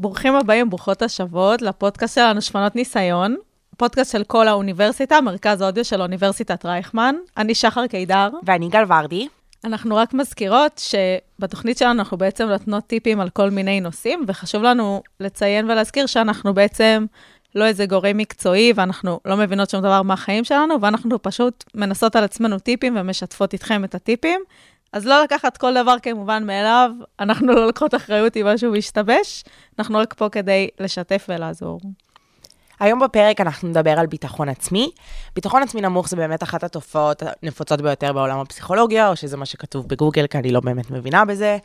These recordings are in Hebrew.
ברוכים הבאים, ברוכות השבות, לפודקאסט שלנו שפנות ניסיון, פודקאסט של כל האוניברסיטה, מרכז האודיו של אוניברסיטת רייכמן. אני שחר קידר. ואני גל ורדי. אנחנו רק מזכירות שבתוכנית שלנו אנחנו בעצם נותנות טיפים על כל מיני נושאים, וחשוב לנו לציין ולהזכיר שאנחנו בעצם לא איזה גורם מקצועי, ואנחנו לא מבינות שום דבר מהחיים שלנו, ואנחנו פשוט מנסות על עצמנו טיפים ומשתפות איתכם את הטיפים. אז לא לקחת כל דבר כמובן מאליו, אנחנו לא לוקחות אחריות אם משהו משתבש, אנחנו רק פה כדי לשתף ולעזור. היום בפרק אנחנו נדבר על ביטחון עצמי. ביטחון עצמי נמוך זה באמת אחת התופעות הנפוצות ביותר בעולם הפסיכולוגיה, או שזה מה שכתוב בגוגל, כי אני לא באמת מבינה בזה.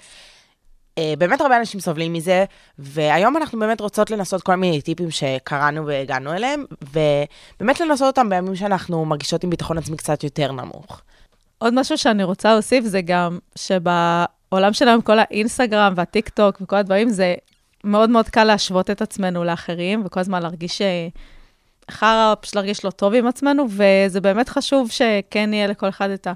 אה, באמת הרבה אנשים סובלים מזה, והיום אנחנו באמת רוצות לנסות כל מיני טיפים שקראנו והגענו אליהם, ובאמת לנסות אותם בימים שאנחנו מרגישות עם ביטחון עצמי קצת יותר נמוך. עוד משהו שאני רוצה להוסיף זה גם שבעולם שלנו כל האינסטגרם והטיק טוק וכל הדברים, זה מאוד מאוד קל להשוות את עצמנו לאחרים, וכל הזמן להרגיש אה, חרא, פשוט להרגיש לא טוב עם עצמנו, וזה באמת חשוב שכן יהיה לכל אחד את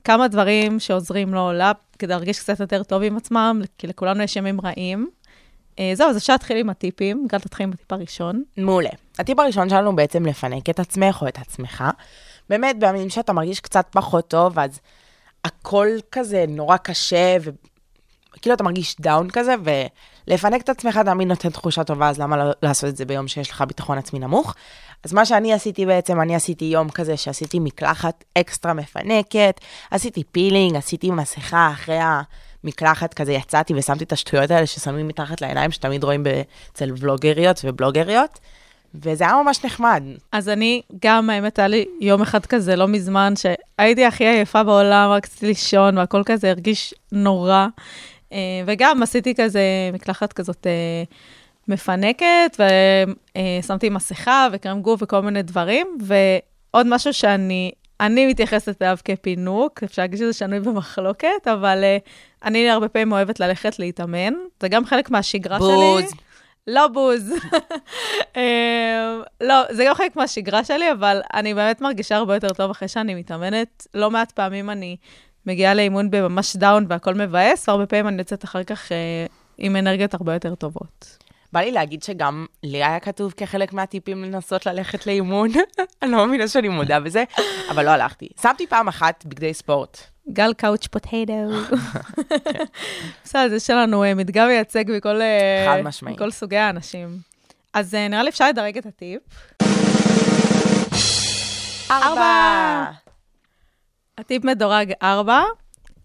הכמה דברים שעוזרים לו לה, כדי להרגיש קצת יותר טוב עם עצמם, כי לכולנו יש ימים רעים. אה, זהו, אז אפשר להתחיל עם הטיפים. גל, תתחיל עם הטיפ הראשון. מעולה. הטיפ הראשון שלנו בעצם לפנק את עצמך או את עצמך. באמת, בימים שאתה מרגיש קצת פחות טוב, אז הכל כזה נורא קשה, וכאילו אתה מרגיש down כזה, ולפנק את עצמך תמיד נותן תחושה טובה, אז למה לא לעשות את זה ביום שיש לך ביטחון עצמי נמוך? אז מה שאני עשיתי בעצם, אני עשיתי יום כזה שעשיתי מקלחת אקסטרה מפנקת, עשיתי פילינג, עשיתי מסכה אחרי המקלחת, כזה יצאתי ושמתי את השטויות האלה ששמים מתחת לעיניים, שתמיד רואים אצל ולוגריות ובלוגריות. וזה היה ממש נחמד. אז אני, גם, האמת, היה לי יום אחד כזה, לא מזמן, שהייתי הכי עייפה בעולם, רק רציתי לישון, והכל כזה הרגיש נורא. אה, וגם עשיתי כזה מקלחת כזאת אה, מפנקת, ושמתי מסכה וקרם גוף וכל מיני דברים. ועוד משהו שאני אני מתייחסת אליו כפינוק, אפשר להגיד שזה שנוי במחלוקת, אבל uh, אני הרבה פעמים אוהבת ללכת להתאמן. זה גם חלק מהשגרה בוז. שלי. בוז. לא בוז. אמ, לא, זה גם חלק מהשגרה שלי, אבל אני באמת מרגישה הרבה יותר טוב אחרי שאני מתאמנת. לא מעט פעמים אני מגיעה לאימון בממש דאון והכל מבאס, והרבה פעמים אני יוצאת אחר כך אה, עם אנרגיות הרבה יותר טובות. בא לי להגיד שגם לי היה כתוב כחלק מהטיפים לנסות ללכת לאימון. אני לא מאמינה שאני מודה בזה, אבל לא הלכתי. שמתי פעם אחת בגדי ספורט. גל קאוץ' פוטטו. בסדר, יש לנו אה, מדגם מייצג מכל, אה, מכל סוגי האנשים. אז אה, נראה לי אפשר לדרג את הטיפ. ארבע. הטיפ מדורג ארבע,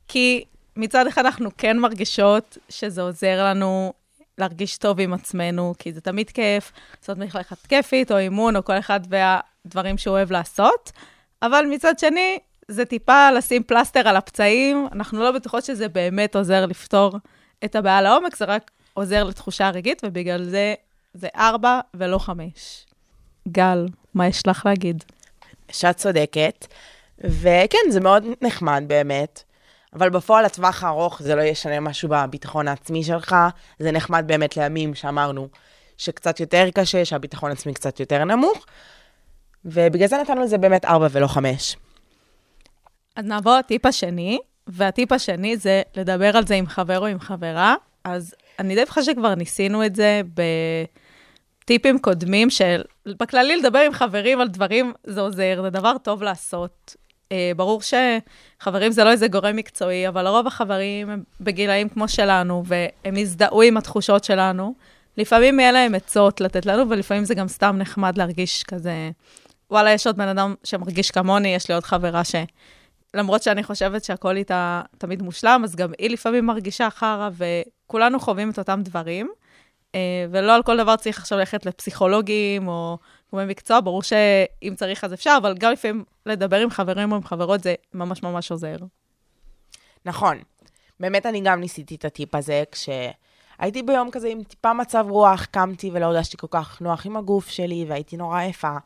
כי מצד אחד אנחנו כן מרגישות שזה עוזר לנו להרגיש טוב עם עצמנו, כי זה תמיד כיף לעשות מחלקת כיפית, או אימון, או כל אחד והדברים שהוא אוהב לעשות. אבל מצד שני, זה טיפה לשים פלסטר על הפצעים, אנחנו לא בטוחות שזה באמת עוזר לפתור את הבעיה לעומק, זה רק עוזר לתחושה הרגעית, ובגלל זה זה ארבע ולא חמש. גל, מה יש לך להגיד? שאת צודקת, וכן, זה מאוד נחמד באמת, אבל בפועל לטווח הארוך זה לא ישנה משהו בביטחון העצמי שלך, זה נחמד באמת לימים שאמרנו שקצת יותר קשה, שהביטחון העצמי קצת יותר נמוך, ובגלל זה נתנו לזה באמת ארבע ולא חמש. אז נעבור לטיפ השני, והטיפ השני זה לדבר על זה עם חבר או עם חברה. אז אני די בטוחה שכבר ניסינו את זה בטיפים קודמים, של בכללי לדבר עם חברים על דברים זה עוזר, זה דבר טוב לעשות. Uh, ברור שחברים זה לא איזה גורם מקצועי, אבל לרוב החברים הם בגילאים כמו שלנו, והם יזדהו עם התחושות שלנו. לפעמים יהיה להם עצות לתת לנו, ולפעמים זה גם סתם נחמד להרגיש כזה, וואלה, יש עוד בן אדם שמרגיש כמוני, יש לי עוד חברה ש... למרות שאני חושבת שהכל איתה תמיד מושלם, אז גם היא לפעמים מרגישה חרא, וכולנו חווים את אותם דברים. אה, ולא על כל דבר צריך עכשיו ללכת לפסיכולוגים או גורמי מקצוע, ברור שאם צריך אז אפשר, אבל גם לפעמים לדבר עם חברים או עם חברות זה ממש ממש עוזר. נכון. באמת אני גם ניסיתי את הטיפ הזה, כשהייתי ביום כזה עם טיפה מצב רוח, קמתי ולא הרגשתי כל כך נוח עם הגוף שלי, והייתי נורא עייפה.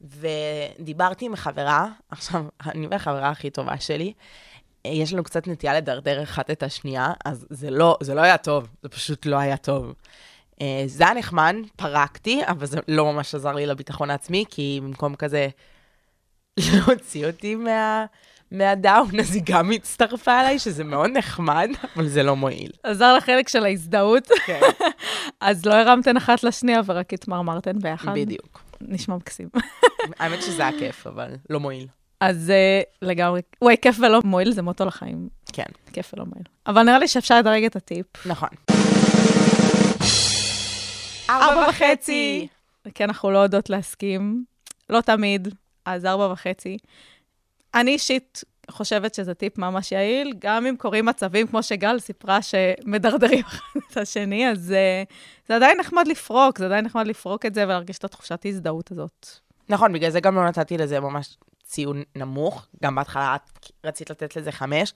ודיברתי עם חברה, עכשיו, אני והחברה הכי טובה שלי, יש לנו קצת נטייה לדרדר אחת את השנייה, אז זה לא, זה לא היה טוב, זה פשוט לא היה טוב. אה, זה היה נחמד, פרקתי, אבל זה לא ממש עזר לי לביטחון העצמי, כי במקום כזה להוציא אותי מה, מהדאון, אז היא גם הצטרפה אליי, שזה מאוד נחמד, אבל זה לא מועיל. עזר לחלק של ההזדהות, כן, אז לא הרמתן אחת לשנייה ורק התמרמרתן ביחד. בדיוק. נשמע מקסים. האמת שזה היה כיף, אבל לא מועיל. אז אה, לגמרי, וואי, כיף ולא מועיל זה מוטו לחיים. כן, כיף ולא מועיל. אבל נראה לי שאפשר לדרג את הטיפ. נכון. ארבע וחצי. כי אנחנו לא יודעות להסכים, לא תמיד, אז ארבע וחצי. אני אישית חושבת שזה טיפ ממש יעיל, גם אם קורים מצבים, כמו שגל סיפרה, שמדרדרים אחד את השני, אז uh, זה עדיין נחמד לפרוק, זה עדיין נחמד לפרוק את זה ולהרגיש את התחושת ההזדהות הזאת. נכון, בגלל זה גם לא נתתי לזה ממש ציון נמוך. גם בהתחלה את רצית לתת לזה חמש,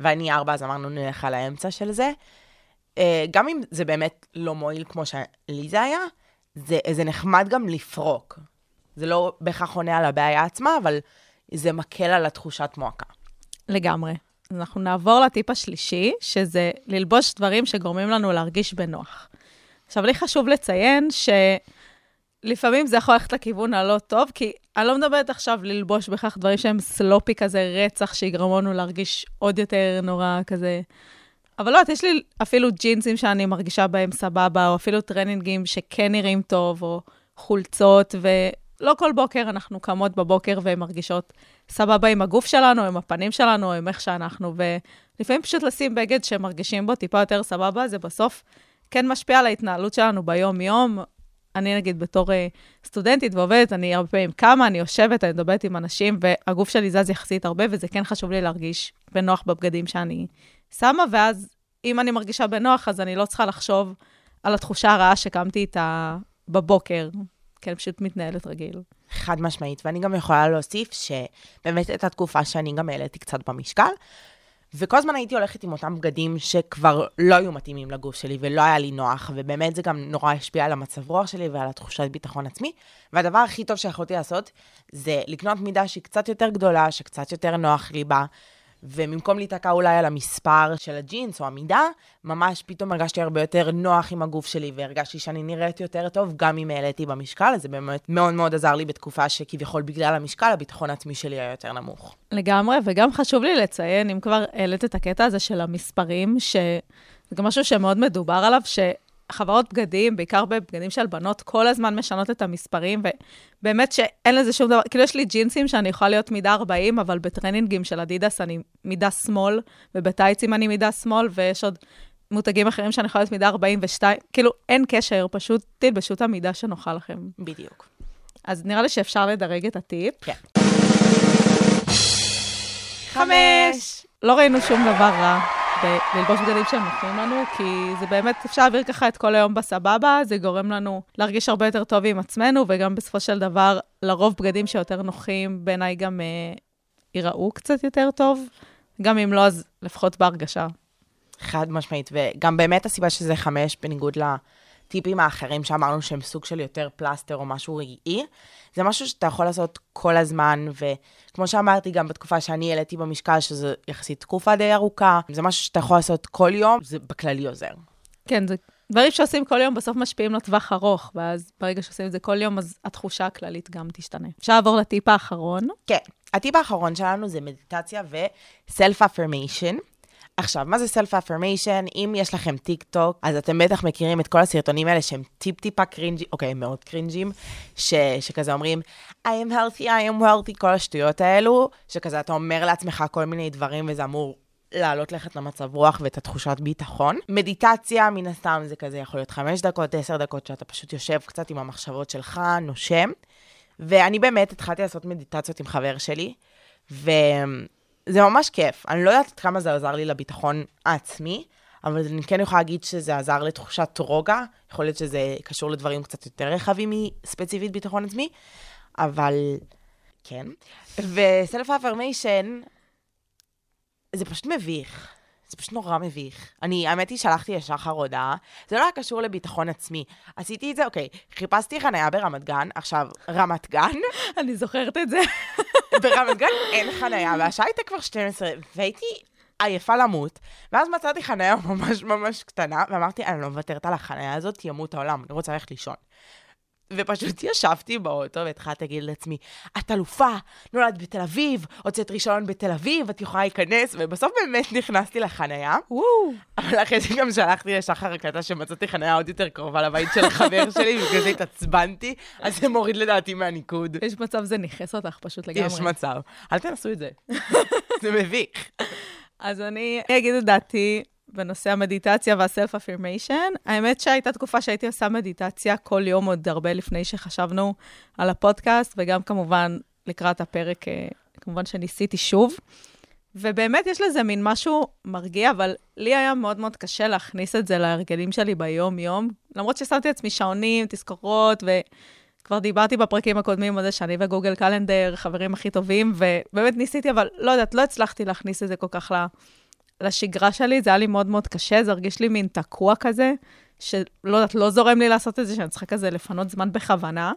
ואני ארבע, אז אמרנו נלך על האמצע של זה. אה, גם אם זה באמת לא מועיל כמו שלי זה היה, זה, זה נחמד גם לפרוק. זה לא בהכרח עונה על הבעיה עצמה, אבל זה מקל על התחושת מועקה. לגמרי. אז אנחנו נעבור לטיפ השלישי, שזה ללבוש דברים שגורמים לנו להרגיש בנוח. עכשיו, לי חשוב לציין שלפעמים זה יכול ללכת לכיוון הלא טוב, כי אני לא מדברת עכשיו ללבוש בכך דברים שהם סלופי כזה רצח, שיגרמו לנו להרגיש עוד יותר נורא כזה. אבל לא, יש לי אפילו ג'ינסים שאני מרגישה בהם סבבה, או אפילו טרנינגים שכן נראים טוב, או חולצות, ולא כל בוקר אנחנו קמות בבוקר ומרגישות סבבה עם הגוף שלנו, עם הפנים שלנו, עם איך שאנחנו, ולפעמים פשוט לשים בגד שמרגישים בו טיפה יותר סבבה, זה בסוף כן משפיע על ההתנהלות שלנו ביום-יום. אני נגיד בתור אה, סטודנטית ועובדת, אני הרבה פעמים קמה, אני יושבת, אני מדברת עם אנשים, והגוף שלי זז יחסית הרבה, וזה כן חשוב לי להרגיש בנוח בבגדים שאני שמה, ואז אם אני מרגישה בנוח, אז אני לא צריכה לחשוב על התחושה הרעה שקמתי איתה בבוקר, כי אני פשוט מתנהלת רגיל. חד משמעית, ואני גם יכולה להוסיף שבאמת הייתה תקופה שאני גם העליתי קצת במשקל, וכל הזמן הייתי הולכת עם אותם בגדים שכבר לא היו מתאימים לגוף שלי ולא היה לי נוח, ובאמת זה גם נורא השפיע על המצב רוח שלי ועל התחושת ביטחון עצמי. והדבר הכי טוב שיכולתי לעשות זה לקנות מידה שהיא קצת יותר גדולה, שקצת יותר נוח לי בה, ובמקום להיתקע אולי על המספר של הג'ינס או המידה, ממש פתאום הרגשתי הרבה יותר נוח עם הגוף שלי, והרגשתי שאני נראית יותר טוב, גם אם העליתי במשקל, אז זה באמת מאוד מאוד עזר לי בתקופה שכביכול בגלל המשקל, הביטחון העצמי שלי היה יותר נמוך. לגמרי, וגם חשוב לי לציין, אם כבר העלית את הקטע הזה של המספרים, שזה גם משהו שמאוד מדובר עליו, ש... חברות בגדים, בעיקר בבגדים של בנות, כל הזמן משנות את המספרים, ובאמת שאין לזה שום דבר, כאילו יש לי ג'ינסים שאני יכולה להיות מידה 40, אבל בטרנינגים של אדידס אני מידה שמאל, ובטייצים אני מידה שמאל, ויש עוד מותגים אחרים שאני יכולה להיות מידה 42, כאילו אין קשר, פשוט תלבשו את המידה שנוחה לכם. בדיוק. אז נראה לי שאפשר לדרג את הטיפ. כן. חמש. לא ראינו שום דבר רע בללבוש בגדים שהם נוחים לנו, כי זה באמת, אפשר להעביר ככה את כל היום בסבבה, זה גורם לנו להרגיש הרבה יותר טוב עם עצמנו, וגם בסופו של דבר, לרוב בגדים שיותר נוחים, בעיניי גם אה, ייראו קצת יותר טוב. גם אם לא, אז לפחות בהרגשה. חד משמעית, וגם באמת הסיבה שזה חמש, בניגוד לטיפים האחרים שאמרנו שהם סוג של יותר פלסטר או משהו רגעי, זה משהו שאתה יכול לעשות כל הזמן, וכמו שאמרתי, גם בתקופה שאני העליתי במשקל, שזו יחסית תקופה די ארוכה, זה משהו שאתה יכול לעשות כל יום, זה בכללי עוזר. כן, זה דברים שעושים כל יום בסוף משפיעים לטווח ארוך, ואז ברגע שעושים את זה כל יום, אז התחושה הכללית גם תשתנה. אפשר לעבור לטיפ האחרון. כן, הטיפ האחרון שלנו זה מדיטציה ו-self-affirmation. עכשיו, מה זה Self-Affirmation? אם יש לכם טיק טוק, אז אתם בטח מכירים את כל הסרטונים האלה שהם טיפ-טיפה קרינג'ים, אוקיי, הם מאוד קרינג'ים, ש, שכזה אומרים, I am healthy, I am wealthy, כל השטויות האלו, שכזה אתה אומר לעצמך כל מיני דברים וזה אמור לעלות לך את המצב רוח ואת התחושת ביטחון. מדיטציה, מן הסתם, זה כזה יכול להיות חמש דקות, עשר דקות, שאתה פשוט יושב קצת עם המחשבות שלך, נושם. ואני באמת התחלתי לעשות מדיטציות עם חבר שלי, ו... זה ממש כיף. אני לא יודעת כמה זה עזר לי לביטחון העצמי, אבל אני כן יכולה להגיד שזה עזר לתחושת רוגע. יכול להיות שזה קשור לדברים קצת יותר רחבים מספציפית ביטחון עצמי, אבל כן. וסלף אפרמיישן, זה פשוט מביך. זה פשוט נורא מביך. אני, האמת היא, שלחתי לשחר הודעה, זה לא היה קשור לביטחון עצמי. עשיתי את זה, אוקיי, חיפשתי חניה ברמת גן, עכשיו, רמת גן, אני זוכרת את זה. ברמת גן אין חניה, והשעה הייתה כבר 12, והייתי עייפה למות, ואז מצאתי חניה ממש ממש קטנה, ואמרתי, אני לא מוותרת על החניה הזאת, ימות העולם, אני רוצה ללכת לישון. ופשוט ישבתי באוטו והתחלתי להגיד לעצמי, את אלופה, נולדת בתל אביב, הוצאת רישיון בתל אביב, את יכולה להיכנס, ובסוף באמת נכנסתי לחנייה. וואו. אבל אחרי זה גם שלחתי לשחר הקלטה שמצאתי חנייה עוד יותר קרובה לבית של החבר שלי, ובגלל זה התעצבנתי, אז זה מוריד לדעתי מהניקוד. יש מצב זה ניכס אותך פשוט לגמרי. יש מצב. אל תנסו את זה. זה מביך. אז אני אגיד את דעתי בנושא המדיטציה והסלף אפירמיישן. האמת שהייתה תקופה שהייתי עושה מדיטציה כל יום, עוד הרבה לפני שחשבנו על הפודקאסט, וגם כמובן לקראת הפרק, אה, כמובן שניסיתי שוב. ובאמת יש לזה מין משהו מרגיע, אבל לי היה מאוד מאוד קשה להכניס את זה להרגלים שלי ביום-יום, למרות ששמתי לעצמי שעונים, תזכורות, וכבר דיברתי בפרקים הקודמים על זה שאני וגוגל קלנדר חברים הכי טובים, ובאמת ניסיתי, אבל לא יודעת, לא הצלחתי להכניס את זה כל כך לשגרה שלי, זה היה לי מאוד מאוד קשה, זה הרגיש לי מין תקוע כזה, שלא יודעת, לא זורם לי לעשות את זה, שאני צריכה כזה לפנות זמן בכוונה.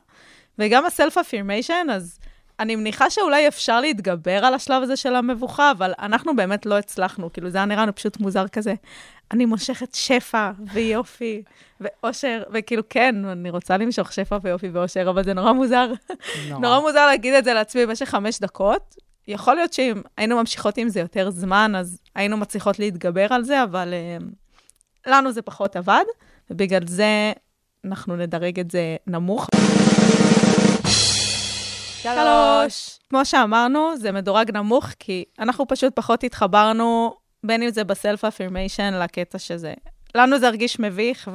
וגם הסלף אפירמיישן, אז אני מניחה שאולי אפשר להתגבר על השלב הזה של המבוכה, אבל אנחנו באמת לא הצלחנו, כאילו זה היה נראה לנו פשוט מוזר כזה. אני מושכת שפע ויופי ואושר, וכאילו כן, אני רוצה למשוך שפע ויופי ואושר, אבל זה נורא מוזר. נורא. נורא מוזר להגיד את זה לעצמי במשך חמש דקות. יכול להיות שאם היינו ממשיכות עם זה יותר זמן, אז היינו מצליחות להתגבר על זה, אבל uh, לנו זה פחות עבד, ובגלל זה אנחנו נדרג את זה נמוך. שלוש. כמו שאמרנו, זה מדורג נמוך, כי אנחנו פשוט פחות התחברנו, בין אם זה בסלף אפירמיישן, לקטע שזה... לנו זה הרגיש מביך,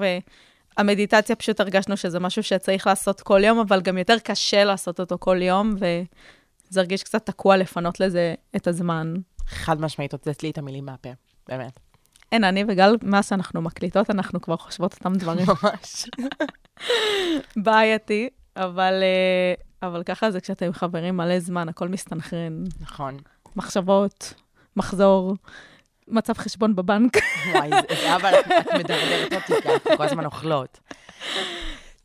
והמדיטציה פשוט הרגשנו שזה משהו שצריך לעשות כל יום, אבל גם יותר קשה לעשות אותו כל יום, וזה הרגיש קצת תקוע לפנות לזה את הזמן. חד משמעית הוצאת לי את המילים מהפה, באמת. אין, אני וגל, מאז שאנחנו מקליטות, אנחנו כבר חושבות אותם דברים. ממש. בעייתי, אבל... uh, אבל ככה זה כשאתם חברים מלא זמן, הכל מסתנכרן. נכון. מחשבות, מחזור, מצב חשבון בבנק. וואי, זה אבל את מדרדרת אותי, כי אנחנו כל הזמן אוכלות.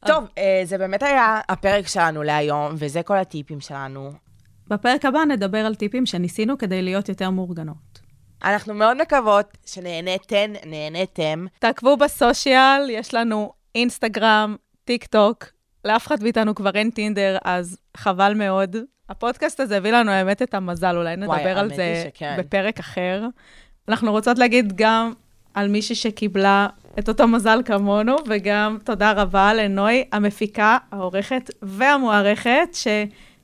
טוב, אה, זה באמת היה הפרק שלנו להיום, וזה כל הטיפים שלנו. בפרק הבא נדבר על טיפים שניסינו כדי להיות יותר מאורגנות. אנחנו מאוד מקוות שנהניתן, נהניתם. תעקבו בסושיאל, יש לנו אינסטגרם, טיק טוק, לאף אחד מאיתנו כבר אין טינדר, אז חבל מאוד. הפודקאסט הזה הביא לנו האמת את המזל, אולי נדבר וואי, על זה שכן. בפרק אחר. אנחנו רוצות להגיד גם על מישהי שקיבלה את אותו מזל כמונו, וגם תודה רבה לנוי, המפיקה, העורכת והמוערכת,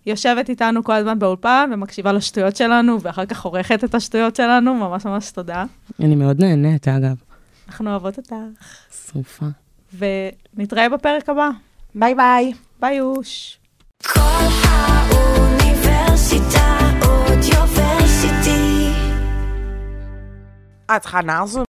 שיושבת איתנו כל הזמן באולפן ומקשיבה לשטויות שלנו, ואחר כך עורכת את השטויות שלנו, ממש ממש תודה. אני מאוד נהנית, אגב. אנחנו אוהבות אותך. שרופה. ונתראה בפרק הבא. ביי ביי. ביי אוש. כל האוניברסיטה אודיוורסיטי. את צריכה נרזו?